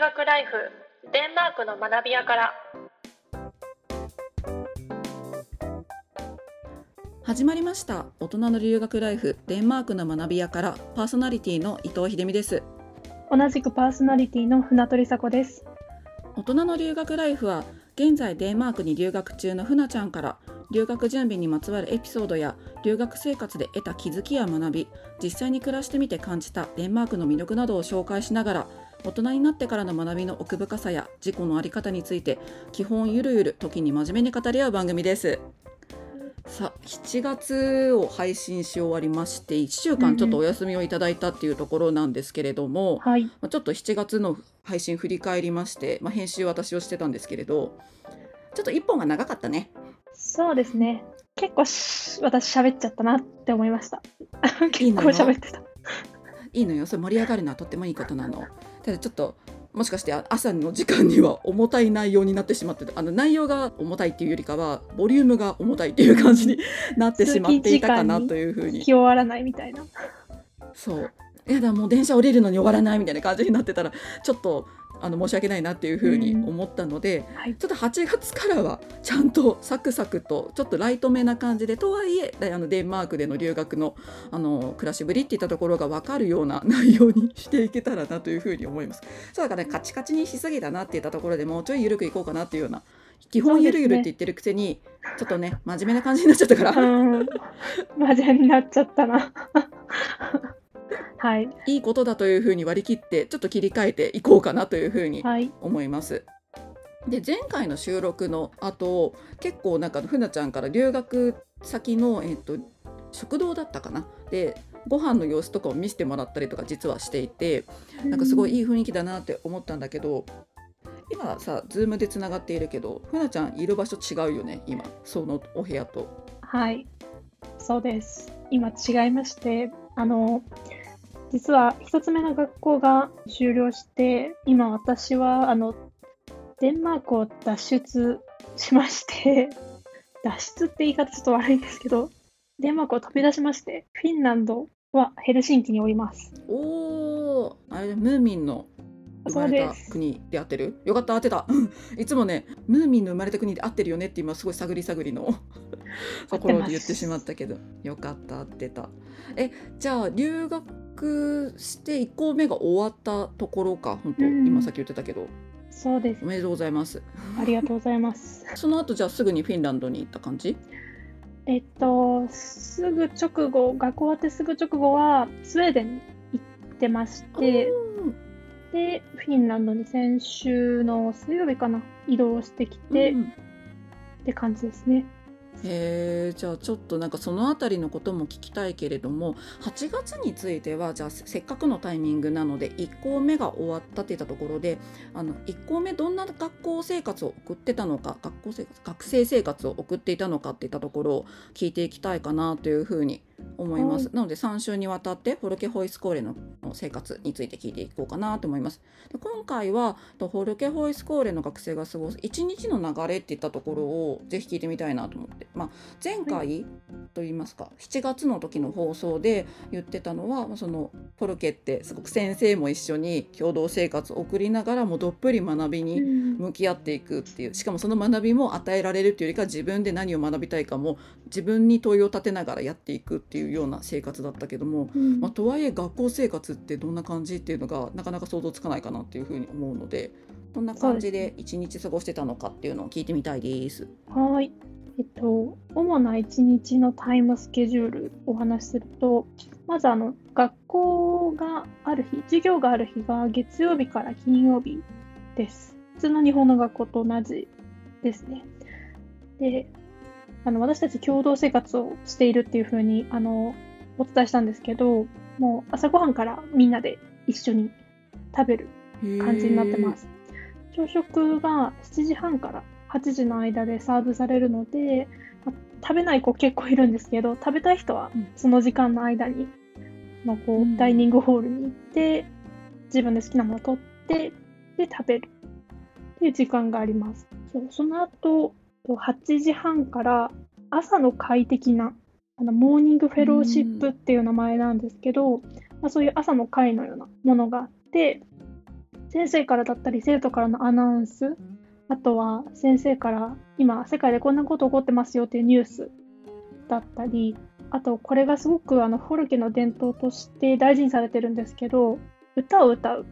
学ライフデンマークの学び屋から。始まりました。大人の留学ライフデンマークの学び屋からパーソナリティの伊藤秀美です。同じくパーソナリティの船取佐子です。大人の留学ライフは現在デンマークに留学中のふなちゃんから留学準備にまつわるエピソードや留学生活で得た気づきや学び実際に暮らしてみて感じたデンマークの魅力などを紹介しながら大人になってからの学びの奥深さや自己の在り方について基本ゆるゆる時に真面目に語り合う番組です。さあ7月を配信し終わりまして1週間ちょっとお休みをいただいたっていうところなんですけれども、はい。まあ、ちょっと7月の配信振り返りまして、まあ、編集私をしてたんですけれどちょっと1本が長かったね。そうですね。結構し私喋っちゃったなって思いました。結構喋ってた。いいのよそれ盛り上がるのはとってもいいことなの。ただちょっともしかしてあ朝の時間には重たい内容になってしまっててあの内容が重たいっていうよりかはボリュームが重たいっていう感じになってしまっていたかなというふうに気終わらないみたいな。そういやだもう電車降りるのに終わらないみたいな感じになってたらちょっとあの申し訳ないなっていうふうに思ったので、はい。ちょっと8月からはちゃんとサクサクとちょっとライトめな感じでとはいえあのデンマークでの留学のあの暮らしぶりっていったところが分かるような内容にしていけたらなというふうに思います。そうだからねカチカチにしすぎたなっていったところでもうちょい緩くいこうかなっていうような基本ゆるゆるって言ってるくせに、ちょっとね真面目な感じになっちゃったから、うん。真面目になっちゃったな。はい。いいことだというふうに割り切ってちょっと切り替えていこうかなというふうにはい。思います。で前回の収録の後結構なんかふなちゃんから留学先の、えっと食堂だったかな？でご飯の様子とかを見せてもらったりとか実はしていてなんかすごいいい雰囲気だなって思ったんだけど今さズームでつながっているけどふなちゃんいる場所違うよね今そのお部屋と。はい。そうです。今違いまして、あの、実は一つ目の学校が終了して、今私は、あの、デンマークを脱出しまして、脱出って言い方ちょっと悪いんですけど、デンマークを飛び出しまして、フィンランドはヘルシンキにおります。おーあれムーミンの生まれた。国で合ってる？よかった合ってた いつもねムーミンの生まれた国で合ってるよねって今すごい探り探りのところで言ってしまったけどよかった合ってたえじゃあ留学して1校目が終わったところか本当、うん今さっき言ってたけどそうですお。めでとうございますありがとうございます。その後じゃあすぐにフィンランドに行った感じ？えっと、すぐ直後、学校終わってすぐ直後は、スウェーデンに行ってまして、うんで、フィンランドに先週の水曜日かな、移動してきて、うんって感じですね。へえじゃあちょっとなんかその辺りのことも聞きたいけれども8月についてはじゃあせっかくのタイミングなので1校目が終わったっていったところであの1校目どんな学校生活を送ってたのか学校生活学生生活を送っていたのかっていったところを聞いていきたいかなというふうに思います、はなので3週にわたってホルケホイスコーレのの生活について聞いていこうかなと思います。で今回はとホルケホイスコーレの学生が過ごす1日の流れっていったところをぜひ聞いてみたいなと思って、まあ、前回といいますか7月の時の放送で言ってたのはまあそのホルケってすごく先生も一緒に共同生活を送りながらもどっぷり学びに向き合っていくっていうしかもその学びも与えられるっていうよりか自分で何を学びたいかも自分に問いを立てながらやっていくっていうような生活だったけども、うんまあ、とはいえ学校生活ってどんな感じっていうのがなかなか想像つかないかなっていうふうに思うのでどんな感じで一日過ごしてたのかっていうのを聞いてみたいです。はい。えっと、主な一日のタイムスケジュールお話しすると、まずあの、学校がある日、授業がある日が月曜日から金曜日です。普通の日本の学校と同じですね。で、あの、私たち共同生活をしているっていうふうに、あの、お伝えしたんですけど、もう朝ごはんからみんなで一緒に食べる感じになってます。朝食が7時半から8時の間でサーブされるので、まあ食べない子結構いるんですけど、食べたい人はうん。その時間の間に、まあ、こうん。うダイニングホールに行って、自分で好きなものを取って、で食べる。っていう時間があります。そうその後、8時半から朝の快適なあのモーニングフェローシップっていう名前なんですけど、まあ、そういう朝の会のようなものがあって、先生からだったり生徒からのアナウンスあとは先生から今世界でこんなこと起こってますよっていうニュースだったりあとこれがすごくあのフォルケの伝統として大事にされてるんですけど歌を歌う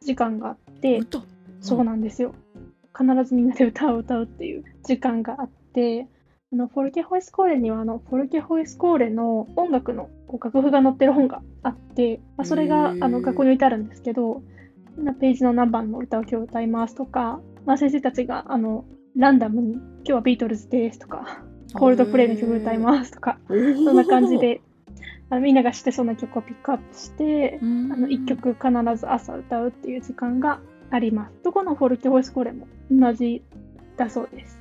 時間があって歌？そうなんですよ。必ずみんなで歌を歌うっていう時間があってあのフォルケホイスコーレにはあのフォルケホイスコーレの音楽のこう楽譜が載ってる本があって、まあ、それがあの学校に置いてあるんですけどなページの何番の歌を今日歌いますとか、まあ、先生たちがあのランダムに今日はビートルズですとかコールドプレイの曲歌いますとかすそんな感じであのみんなが知ってそうな曲をピックアップしてああの1曲必ず朝歌うっていう時間があります。どこのフォルケホイスコーレも同じだそうです。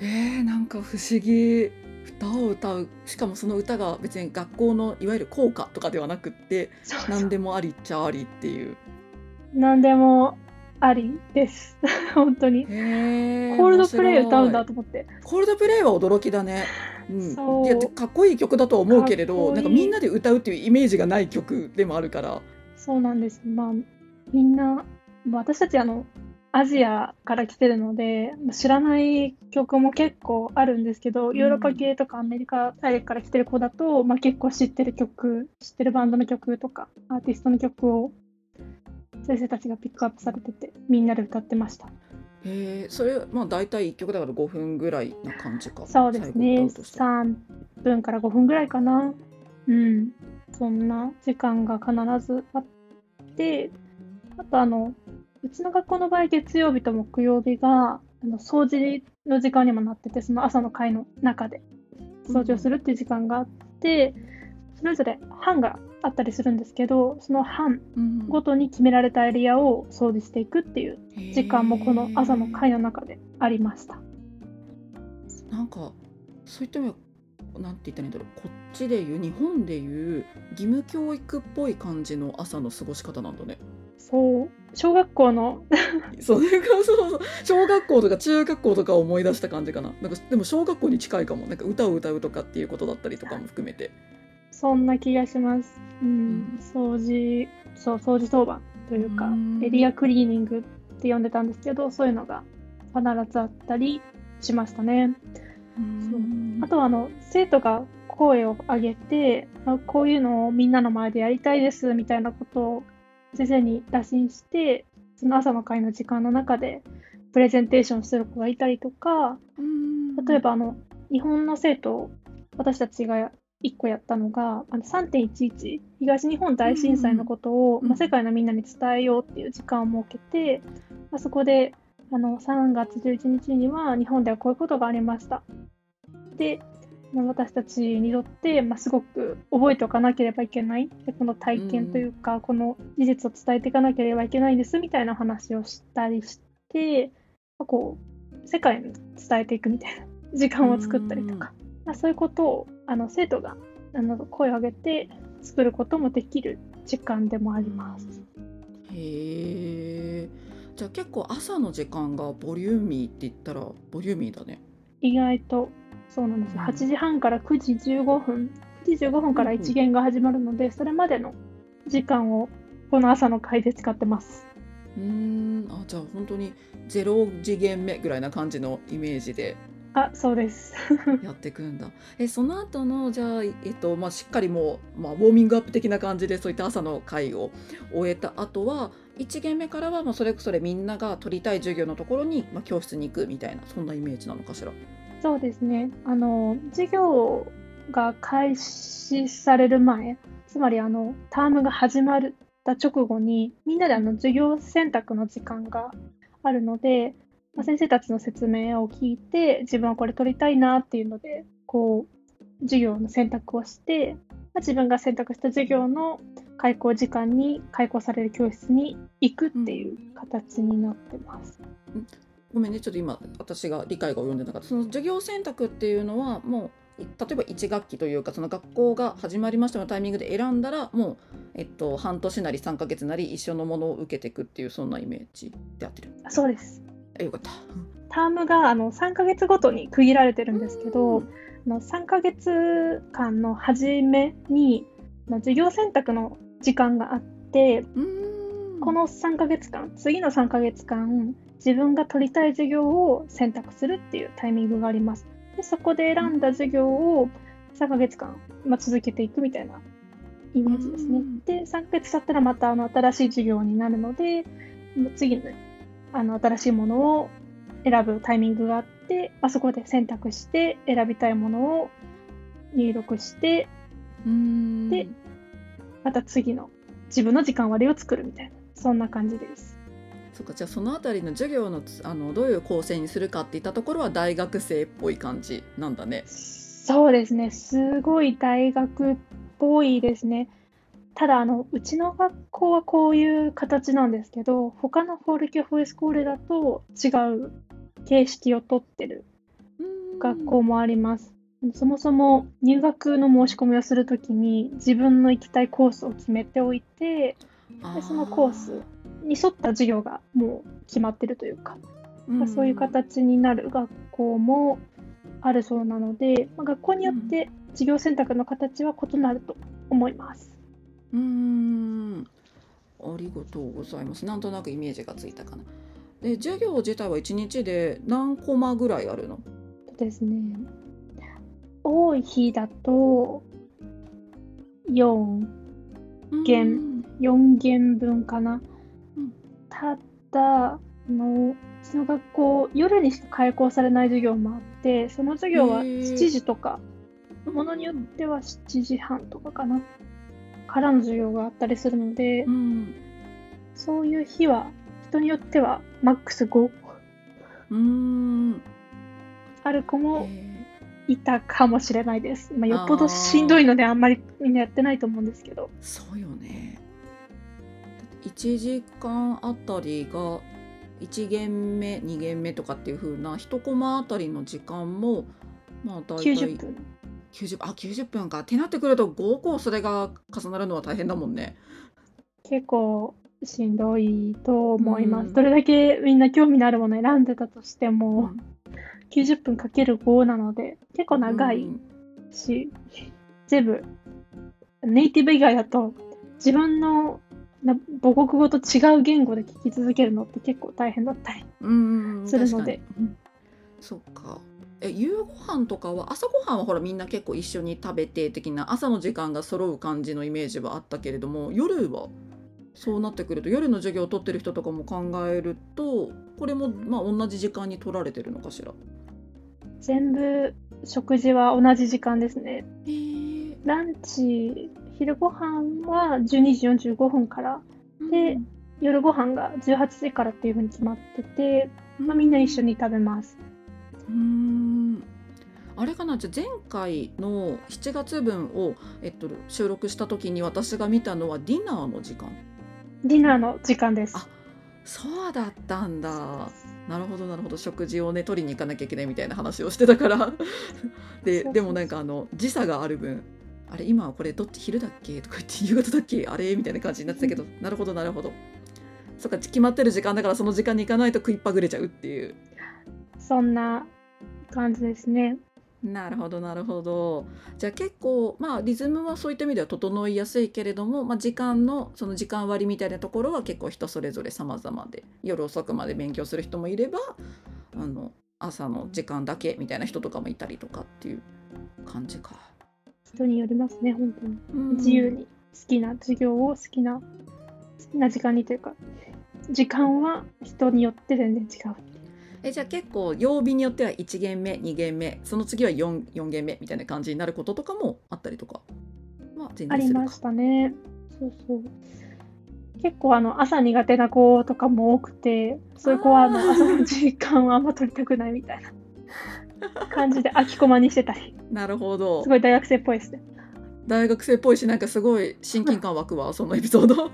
えー、なんか不思議。歌を歌う。しかもその歌が別に学校のいわゆる校歌とかではなくって何でもありっちゃありっていう。何でもありです。本当に。コールドプレイ歌うんだと思って。コールドプレイは驚きだね、うん、いやかっこいい曲だとは思うけれどなんかみんなで歌うっていうイメージがない曲でもあるからそうなんです。まあ、みんな、まあ私たちあの、アジアから来てるので、まあ知らない曲も結構あるんですけど、んヨーロッパ系とかアメリカ大陸から来てる子だと、まあ、結構知ってる曲、知ってるバンドの曲とか、アーティストの曲を先生たちがピックアップされてて、みんなで歌ってました。へえそれまあ大体1曲だから5分ぐらいな感じかそうですね。最後歌うとして3分から5分ぐらいかな。うん。そんな時間が必ずあって、あとあの、うちの学校の場合、月曜日と木曜日が、あの掃除の時間にもなってて、その朝の会の中で掃除をするっていう時間があって、それぞれ班があったりするんですけど、その班うん。ごとに決められたエリアを掃除していくっていう時間もこの朝の会の中でありました。なんかそういった意味なんて言ったらいいんだろうこっちでいう日本でいう義務教育っぽい感じの朝の過ごし方なんだね。そう、小学校のそれがそうそう。小学校とか中学校とかを思い出した感じかな。なんかでも小学校に近いかも。なんか歌を歌うとかっていうことだったりとかも含めてそんな気がします。うん、うん。掃除、そう、掃除当番というかうん、エリアクリーニングって呼んでたんですけど、そういうのが必ずあったりしましたね。そう。あとは、あの、生徒が声を上げて、あこういうのをみんなの前でやりたいですみたいなことを先生に打診して、その朝の会の時間の中でプレゼンテーションする子がいたりとか、例えばあの日本の生徒私たちが1個やったのがあの3.11東日本大震災のことを、うんまあ、世界のみんなに伝えようっていう時間を設けて、まあ、そこであの3月11日には日本ではこういうことがありました。でまあ私たちにとって、まあ、すごく覚えておかなければいけない。でこの体験というか、この事実を伝えていかなければいけないんですみたいな話をしたりして、まあこう世界に伝えていくみたいな時間を作ったりとか、まあ、そういうことをあの生徒があの声を上げて作ることもできる時間でもあります。へえ。じゃあ結構朝の時間がボリューミーって言ったらボリューミーだね。意外とそうなんです。よ。うん。8時半から9時15分、9時15分から一限が始まるので、それまでの時間をこの朝の会で使ってます。うーん。あじゃあ本当に0次元目ぐらいな感じのイメージであ、そうです。やっていくんだえその後のじゃあ、えっとまあ、しっかりもう、まあ、ウォーミングアップ的な感じでそういった朝の会を終えた後は1限目からはまあそれぞれみんなが取りたい授業のところに、まあ、教室に行くみたいなそんなイメージなのかしら？そうですね。あの、授業が開始される前、つまりあの、タームが始まった直後に、みんなであの、授業選択の時間があるので、まあ、先生たちの説明を聞いて、自分はこれ取りたいなっていうので、こう、授業の選択をして、まあ、自分が選択した授業の開講時間に開講される教室に行くっていう形になってます。ごめんねちょっと今私が理解が及んでなかったその授業選択っていうのはもうい例えば1学期というかその学校が始まりましたのタイミングで選んだらもう、えっと、半年なり3ヶ月なり一緒のものを受けていくっていうそんなイメージで合ってるあそうです。えよかった。タームがあの3ヶ月ごとに区切られてるんですけど、うんあの3ヶ月間の初めに授業選択の時間があって、うーんこの3ヶ月間、次の3ヶ月間、自分が取りたい授業を選択するっていうタイミングがあります。でそこで選んだ授業を3ヶ月間、まあ、続けていくみたいなイメージですね。うんで、3ヶ月経ったらまたあの新しい授業になるので、次のあの新しいものを選ぶタイミングがあって、まあ、そこで選択して選びたいものを入力して、うんでまた次の自分の時間割を作るみたいな、そんな感じです。そっかじゃあそのあたりの授業のつあのどういう構成にするかっていったところは大学生っぽい感じなんだね。そうですね、すごい大学っぽいですね。ただあの、うちの学校はこういう形なんですけど、他のフォルケホイスコーレだと違う形式をとってる学校もあります。そもそも入学の申し込みをするときに自分の行きたいコースを決めておいて、でそのコースに沿った授業がもう決まってるというか、まあそういう形になる学校もあるそうなので、まあ、学校によって授業選択の形は異なると思います。うーんありがとうございます。なんとなくイメージがついたかな。で授業自体は1日で何コマぐらいあるの？ですね。多い日だと4、弦4弦分かな。うんただ、あの、うちの学校、夜にしか開講されない授業もあって、その授業はへー7時とか、ものによっては7時半とかかな。からの授業があったりするのでう、んそういう日は、人によってはマックス5うーんある子もへいたかもしれないです。まあ、よっぽどしんどいのであんまりみんなやってないと思うんですけど。ーそうよね。1時間あたりが1限目2限目とかっていう風な1コマあたりの時間もまあ大体90分。90あ90分か。ってなってくると5個それが重なるのは大変だもんね。結構しんどいと思います。うん。どれだけみんな興味のあるものを選んでたとしても、うん。90分かける5なので、結構長いうん。し、全部、ネイティブ以外だと、自分のな母国語と違う言語で聞き続けるのって結構大変だったり。うんするので。うん。そっかえ夕ご飯とかは朝ごはんはほらみんな結構一緒に食べて的な朝の時間が揃う感じのイメージはあったけれども夜はそうなってくると夜の授業を取ってる人とかも考えるとこれもまあ同じ時間に取られてるのかしら？全部食事は同じ時間ですね。ランチ、昼ご飯は12時45分から、で夜ご飯が18時からっていうふうに決まってて、まあ、みんな一緒に食べます。うーん。あれかな？じゃあ前回の7月分を、えっと、収録した時に私が見たのはディナーの時間。ディナーの時間です。あそうだったんだ。なるほどなるほど。食事をね取りに行かなきゃいけないみたいな話をしてたから。ででもなんかあの時差がある分あれ今はこれどっち昼だっけ？とか言って夕方だっけ？あれ？みたいな感じになってたけど。なるほどなるほど。そっか決まってる時間だからその時間に行かないと食いっぱぐれちゃうっていう。そんな感じですね。なるほどなるほどじゃあ結構まあリズムはそういった意味では整いやすいけれども、まあ、時間のその時間割みたいなところは結構人それぞれ様々で夜遅くまで勉強する人もいればあの朝の時間だけみたいな人とかもいたりとかっていう感じか。人によりますね、本当に。うん自由に好きな授業を好きな、好きな時間にというか、時間は人によって全然違う。えじゃあ結構曜日によっては1限目2限目その次は 4, 4限目みたいな感じになることとかもあったりとかまあ全然ありましたね。そうそう。結構あの朝苦手な子とかも多くて、そういう子はあの朝の時間はあんま取りたくないみたいな 感じで空きコマにしてたり、なるほどすごい大学生っぽいですね。大学生っぽいしなんかすごい親近感湧くわそのエピソード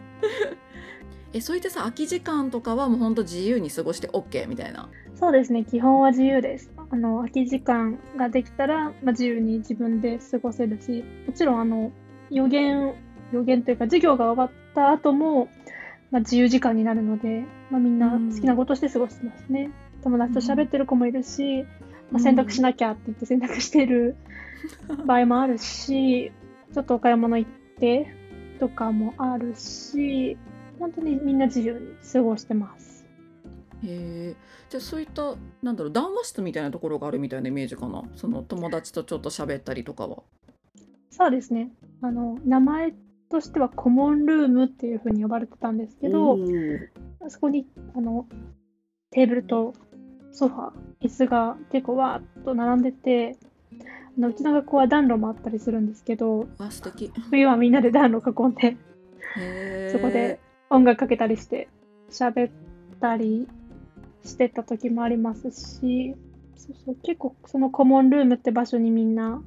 えそういったさ空き時間とかはもうほんと自由に過ごして OK みたいな？そうですね、基本は自由です。あの空き時間ができたら、まあ、自由に自分で過ごせるし、もちろんあの予言、予言というか授業が終わった後も、まあ、自由時間になるので、まあ、みんな好きなことして過ごしてますね。友達と喋ってる子もいるし、まあ、選択しなきゃって言って選択してる 場合もあるし、ちょっとお買い物行ってとかもあるし、本当にみんな自由に過ごしてます。へえじゃあそういったなんだろう談話室みたいなところがあるみたいなイメージかな。その友達とちょっと喋ったりとかは。そうですね。あの、名前としてはコモンルームっていう風に呼ばれてたんですけど、そこに、あの、テーブルとソファー、椅子が結構わーっと並んでて、あのうちの学校は暖炉もあったりするんですけど、わ素敵。冬はみんなで暖炉囲んで、そこで音楽かけたりして、喋ったりしてた時もありますし、そうそう結構そのコモンルームって場所にみんな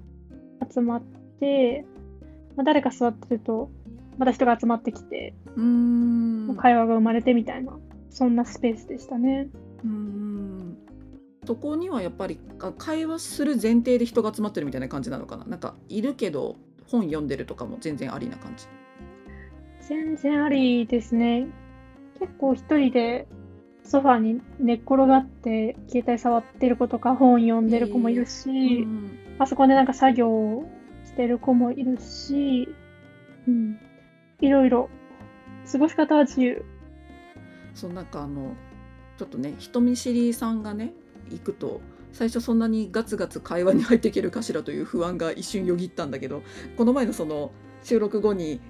集まって、まあ、誰か座ってると、また人が集まってきて、うーん会話が生まれてみたいな、そんなスペースでしたね。うーんそこにはやっぱりあ会話する前提で人が集まってるみたいな感じなのかな？なんかいるけど本読んでるとかも全然ありな感じ。全然ありですね。結構一人でソファーに寝っ転がって携帯触ってる子とか本読んでる子もいるし、うんパソコンでなんか作業をしてる子もいるし、うん、いろいろ過ごし方は自由。そうなんかあのちょっとね人見知りさんがね行くと最初そんなにガツガツ会話に入っていけるかしらという不安が一瞬よぎったんだけどこの前のその収録後に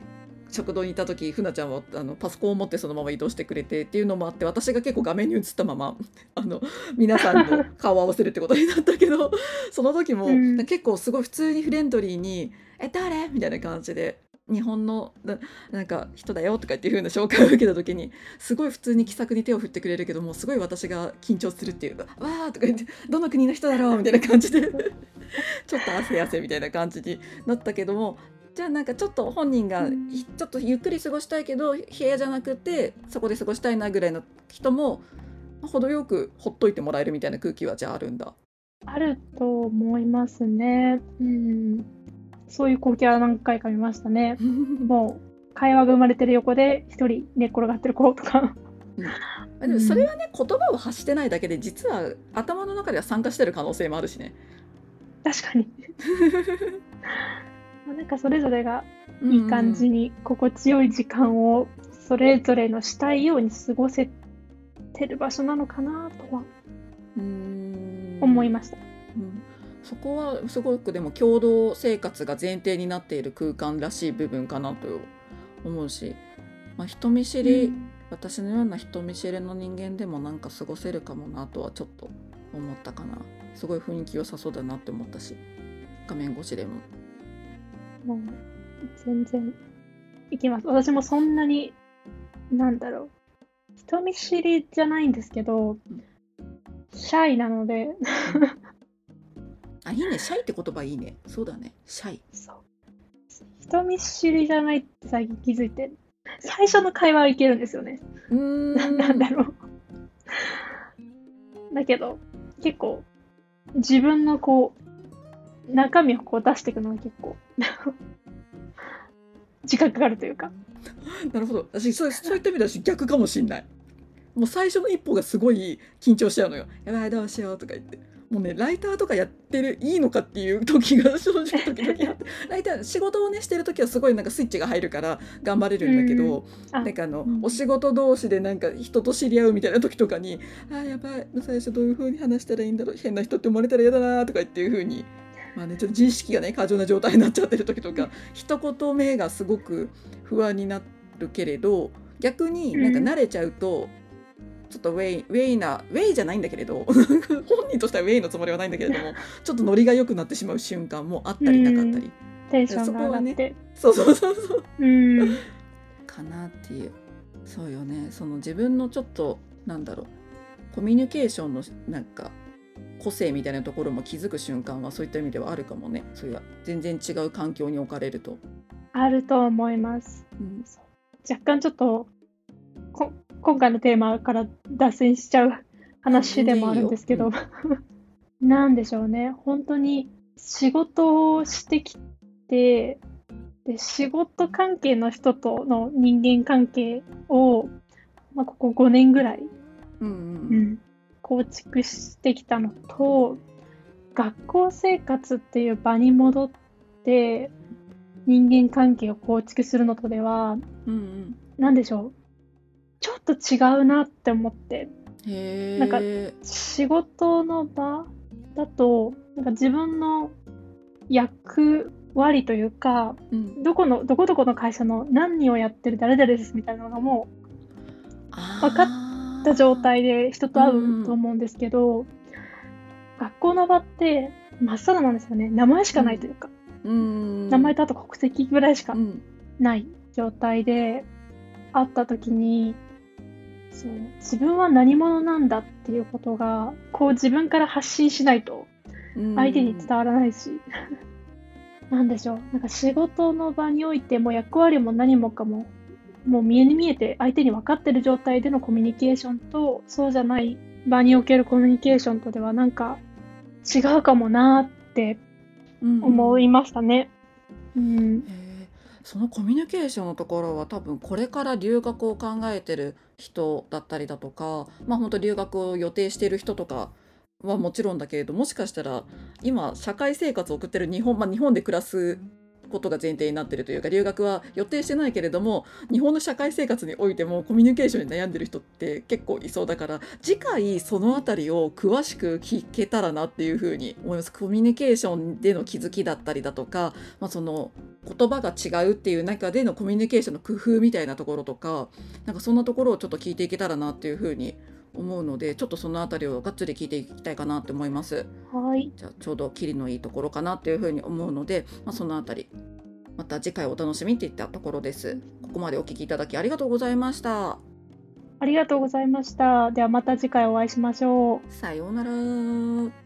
食堂にいた時ふなちゃんはあのパソコンを持ってそのまま移動してくれてっていうのもあって私が結構画面に映ったまま あの皆さんの顔を合わせるってことになったけど その時も、うん結構すごい普通にフレンドリーに「え誰?」みたいな感じで。日本のななんか人だよとかっていう風な紹介を受けた時にすごい普通に気さくに手を振ってくれるけどもすごい私が緊張するっていうか「わー」とか言って「どの国の人だろう?」みたいな感じで ちょっと汗汗みたいな感じになったけどもじゃあなんかちょっと本人がちょっとゆっくり過ごしたいけど部屋じゃなくてそこで過ごしたいなぐらいの人も程よくほっといてもらえるみたいな空気はじゃああるんだ。あると思いますね。うん。そういう光景は何回か見ましたね。もう会話が生まれてる横で一人寝っ転がってる子とか。でもそれはね言葉を発してないだけで実は頭の中では参加してる可能性もあるしね。確かに。なんかそれぞれがいい感じに心地よい時間をそれぞれのしたいように過ごせてる場所なのかなとはうん。思いました。うん。そこはすごくでも共同生活が前提になっている空間らしい部分かなと思うし、まあ、人見知り、私のような人見知りの人間でもなんか過ごせるかもなとはちょっと思ったかな。すごい雰囲気良さそうだなって思ったし画面越しでももう全然いきます。私もそんなに、なんだろう。人見知りじゃないんですけど、シャイなので、あいいねシャイって言葉いいねそうだねシャイそう。人見知りじゃないって最近気づいて、最初の会話はいけるんですよね。うーななんだろう。だけど、結構、自分のこう、中身をこう出していくのが結構、時間かかるというか。なるほど。私そうそういった意味では私逆かもしんない。もう最初の一歩がすごい緊張しちゃうのよ。やばいどうしようとか言って。もうねライターとかやってるいいのかっていう時が正直時々あって。ライター仕事をねしてる時はすごいなんかスイッチが入るから頑張れるんだけど、あなんかあの、うんお仕事同士でなんか人と知り合うみたいな時とかに「あーやばい最初どういう風に話したらいいんだろう。変な人って思われたら嫌だな」とか言っていう風に。まあね、ちょっと自意識がね過剰な状態になっちゃってる時とか一言目がすごく不安になるけれど逆になんか慣れちゃうと、ちょっとウェイウェイなウェイじゃないんだけれど 本人としてはウェイのつもりはないんだけれども ちょっとノリが良くなってしまう瞬間もあったりなかったり、テンションが上がって。そうそうそうそう。うん。かなっていう。そうよね。その自分のちょっとなんだろう。コミュニケーションのなんか個性みたいなところも気づく瞬間はそういった意味ではあるかもね。そういう全然違う環境に置かれると。あると思います。うん。若干ちょっとこ今回のテーマから脱線しちゃう話でもあるんですけど、なんでしょうね。本当に仕事をしてきてで仕事関係の人との人間関係を、まあ、ここ5年ぐらい、うんうん。うん構築してきたのと学校生活っていう場に戻って人間関係を構築するのとではうんうん。なんでしょうちょっと違うなって思って。なんか仕事の場だとなんか自分の役割というかうん、どこのどこどこの会社の何をやってる誰々ですみたいなのがもあ分かーうった状態で人と会うと思うんですけど、学校の場って真っさらなんですよね。名前しかないというか、うん。名前とあと国籍ぐらいしかうん。ない状態で会った時にそう自分は何者なんだっていうことがこう自分から発信しないとうん。相手に伝わらないし、なんでしょう。なんか仕事の場においても役割も何もかももう見えに見えて相手に分かってる状態でのコミュニケーションとそうじゃない場におけるコミュニケーションとではなんか違うかもなって思いましたね。うん、へえそのコミュニケーションのところは多分これから留学を考えてる人だったりだとかまあ本当留学を予定している人とかはもちろんだけれどもしかしたら今社会生活を送ってる日本、まあ、日本で暮らすことが前提になってるというか留学は予定してないけれども日本の社会生活においてもコミュニケーションに悩んでる人って結構いそうだから次回そのあたりを詳しく聞けたらなっていうふうに思います。コミュニケーションでの気づきだったりだとか、まあ、その言葉が違うっていう中でのコミュニケーションの工夫みたいなところとかなんかそんなところをちょっと聞いていけたらなっていうふうに思うのでちょっとそのあたりをがっつり聞いていきたいかなって思います。はいじゃあちょうどキリのいいところかなっていうふうに思うので、まあ、そのあたりまた次回お楽しみっていったところです。ここまでお聞きいただきありがとうございました。ありがとうございました。ではまた次回お会いしましょう。さようなら。